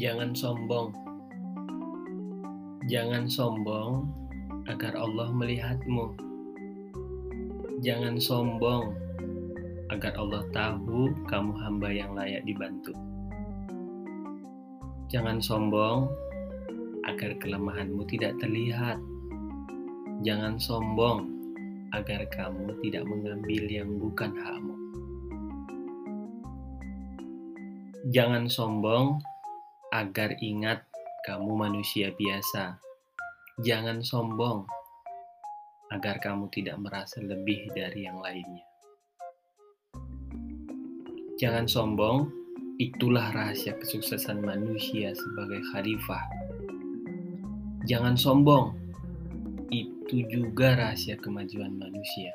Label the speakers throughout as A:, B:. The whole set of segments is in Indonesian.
A: Jangan sombong. Jangan sombong agar Allah melihatmu. Jangan sombong agar Allah tahu kamu hamba yang layak dibantu. Jangan sombong agar kelemahanmu tidak terlihat. Jangan sombong agar kamu tidak mengambil yang bukan hakmu. Jangan sombong agar ingat kamu manusia biasa. Jangan sombong agar kamu tidak merasa lebih dari yang lainnya. Jangan sombong, itulah rahasia kesuksesan manusia sebagai khalifah. Jangan sombong, itu juga rahasia kemajuan manusia.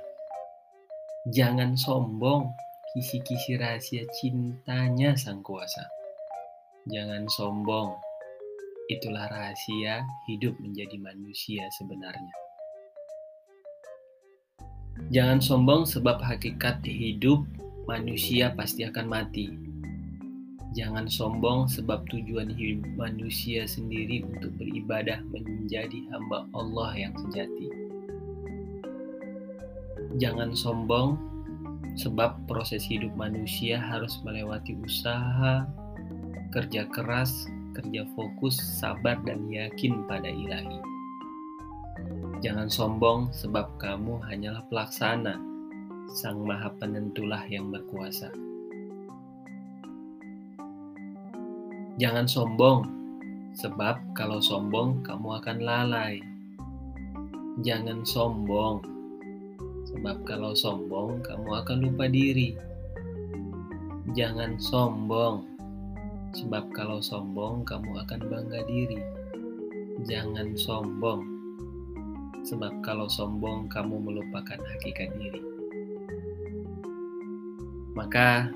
A: Jangan sombong, kisi-kisi rahasia cintanya sang kuasa. Jangan sombong, itulah rahasia hidup menjadi manusia sebenarnya. Jangan sombong sebab hakikat hidup manusia pasti akan mati. Jangan sombong sebab tujuan hidup manusia sendiri untuk beribadah menjadi hamba Allah yang sejati. Jangan sombong sebab proses hidup manusia harus melewati usaha, kerja keras, kerja fokus, sabar, dan yakin pada ilahi. Jangan sombong sebab kamu hanyalah pelaksana, sang maha penentulah yang berkuasa. Jangan sombong, sebab kalau sombong kamu akan lalai. Jangan sombong, sebab kalau sombong kamu akan lupa diri. Jangan sombong, sebab kalau sombong kamu akan bangga diri. Jangan sombong, sebab kalau sombong kamu melupakan hakikat diri. Maka,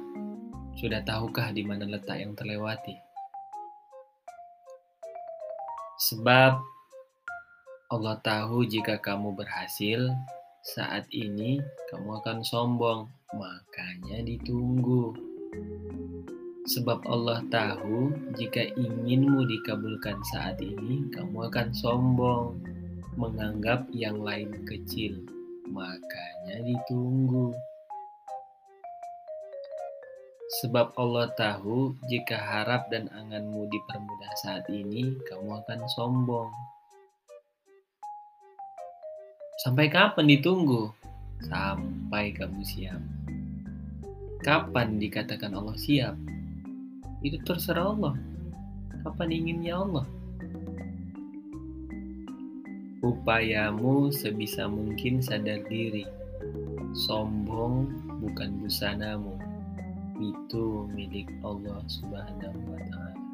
A: sudah tahukah di mana letak yang terlewati? Sebab Allah tahu jika kamu berhasil, saat ini kamu akan sombong, makanya ditunggu. Sebab Allah tahu jika inginmu dikabulkan saat ini, kamu akan sombong, menganggap yang lain kecil. Makanya ditunggu. Sebab Allah tahu jika harap dan anganmu dipermudah saat ini, kamu akan sombong. Sampai kapan ditunggu? Sampai kamu siap. Kapan dikatakan Allah siap? Itu terserah Allah. Kapan inginnya Allah? Upayamu sebisa mungkin sadar diri. Sombong bukan busanamu itu milik Allah subhanahu wa ta'ala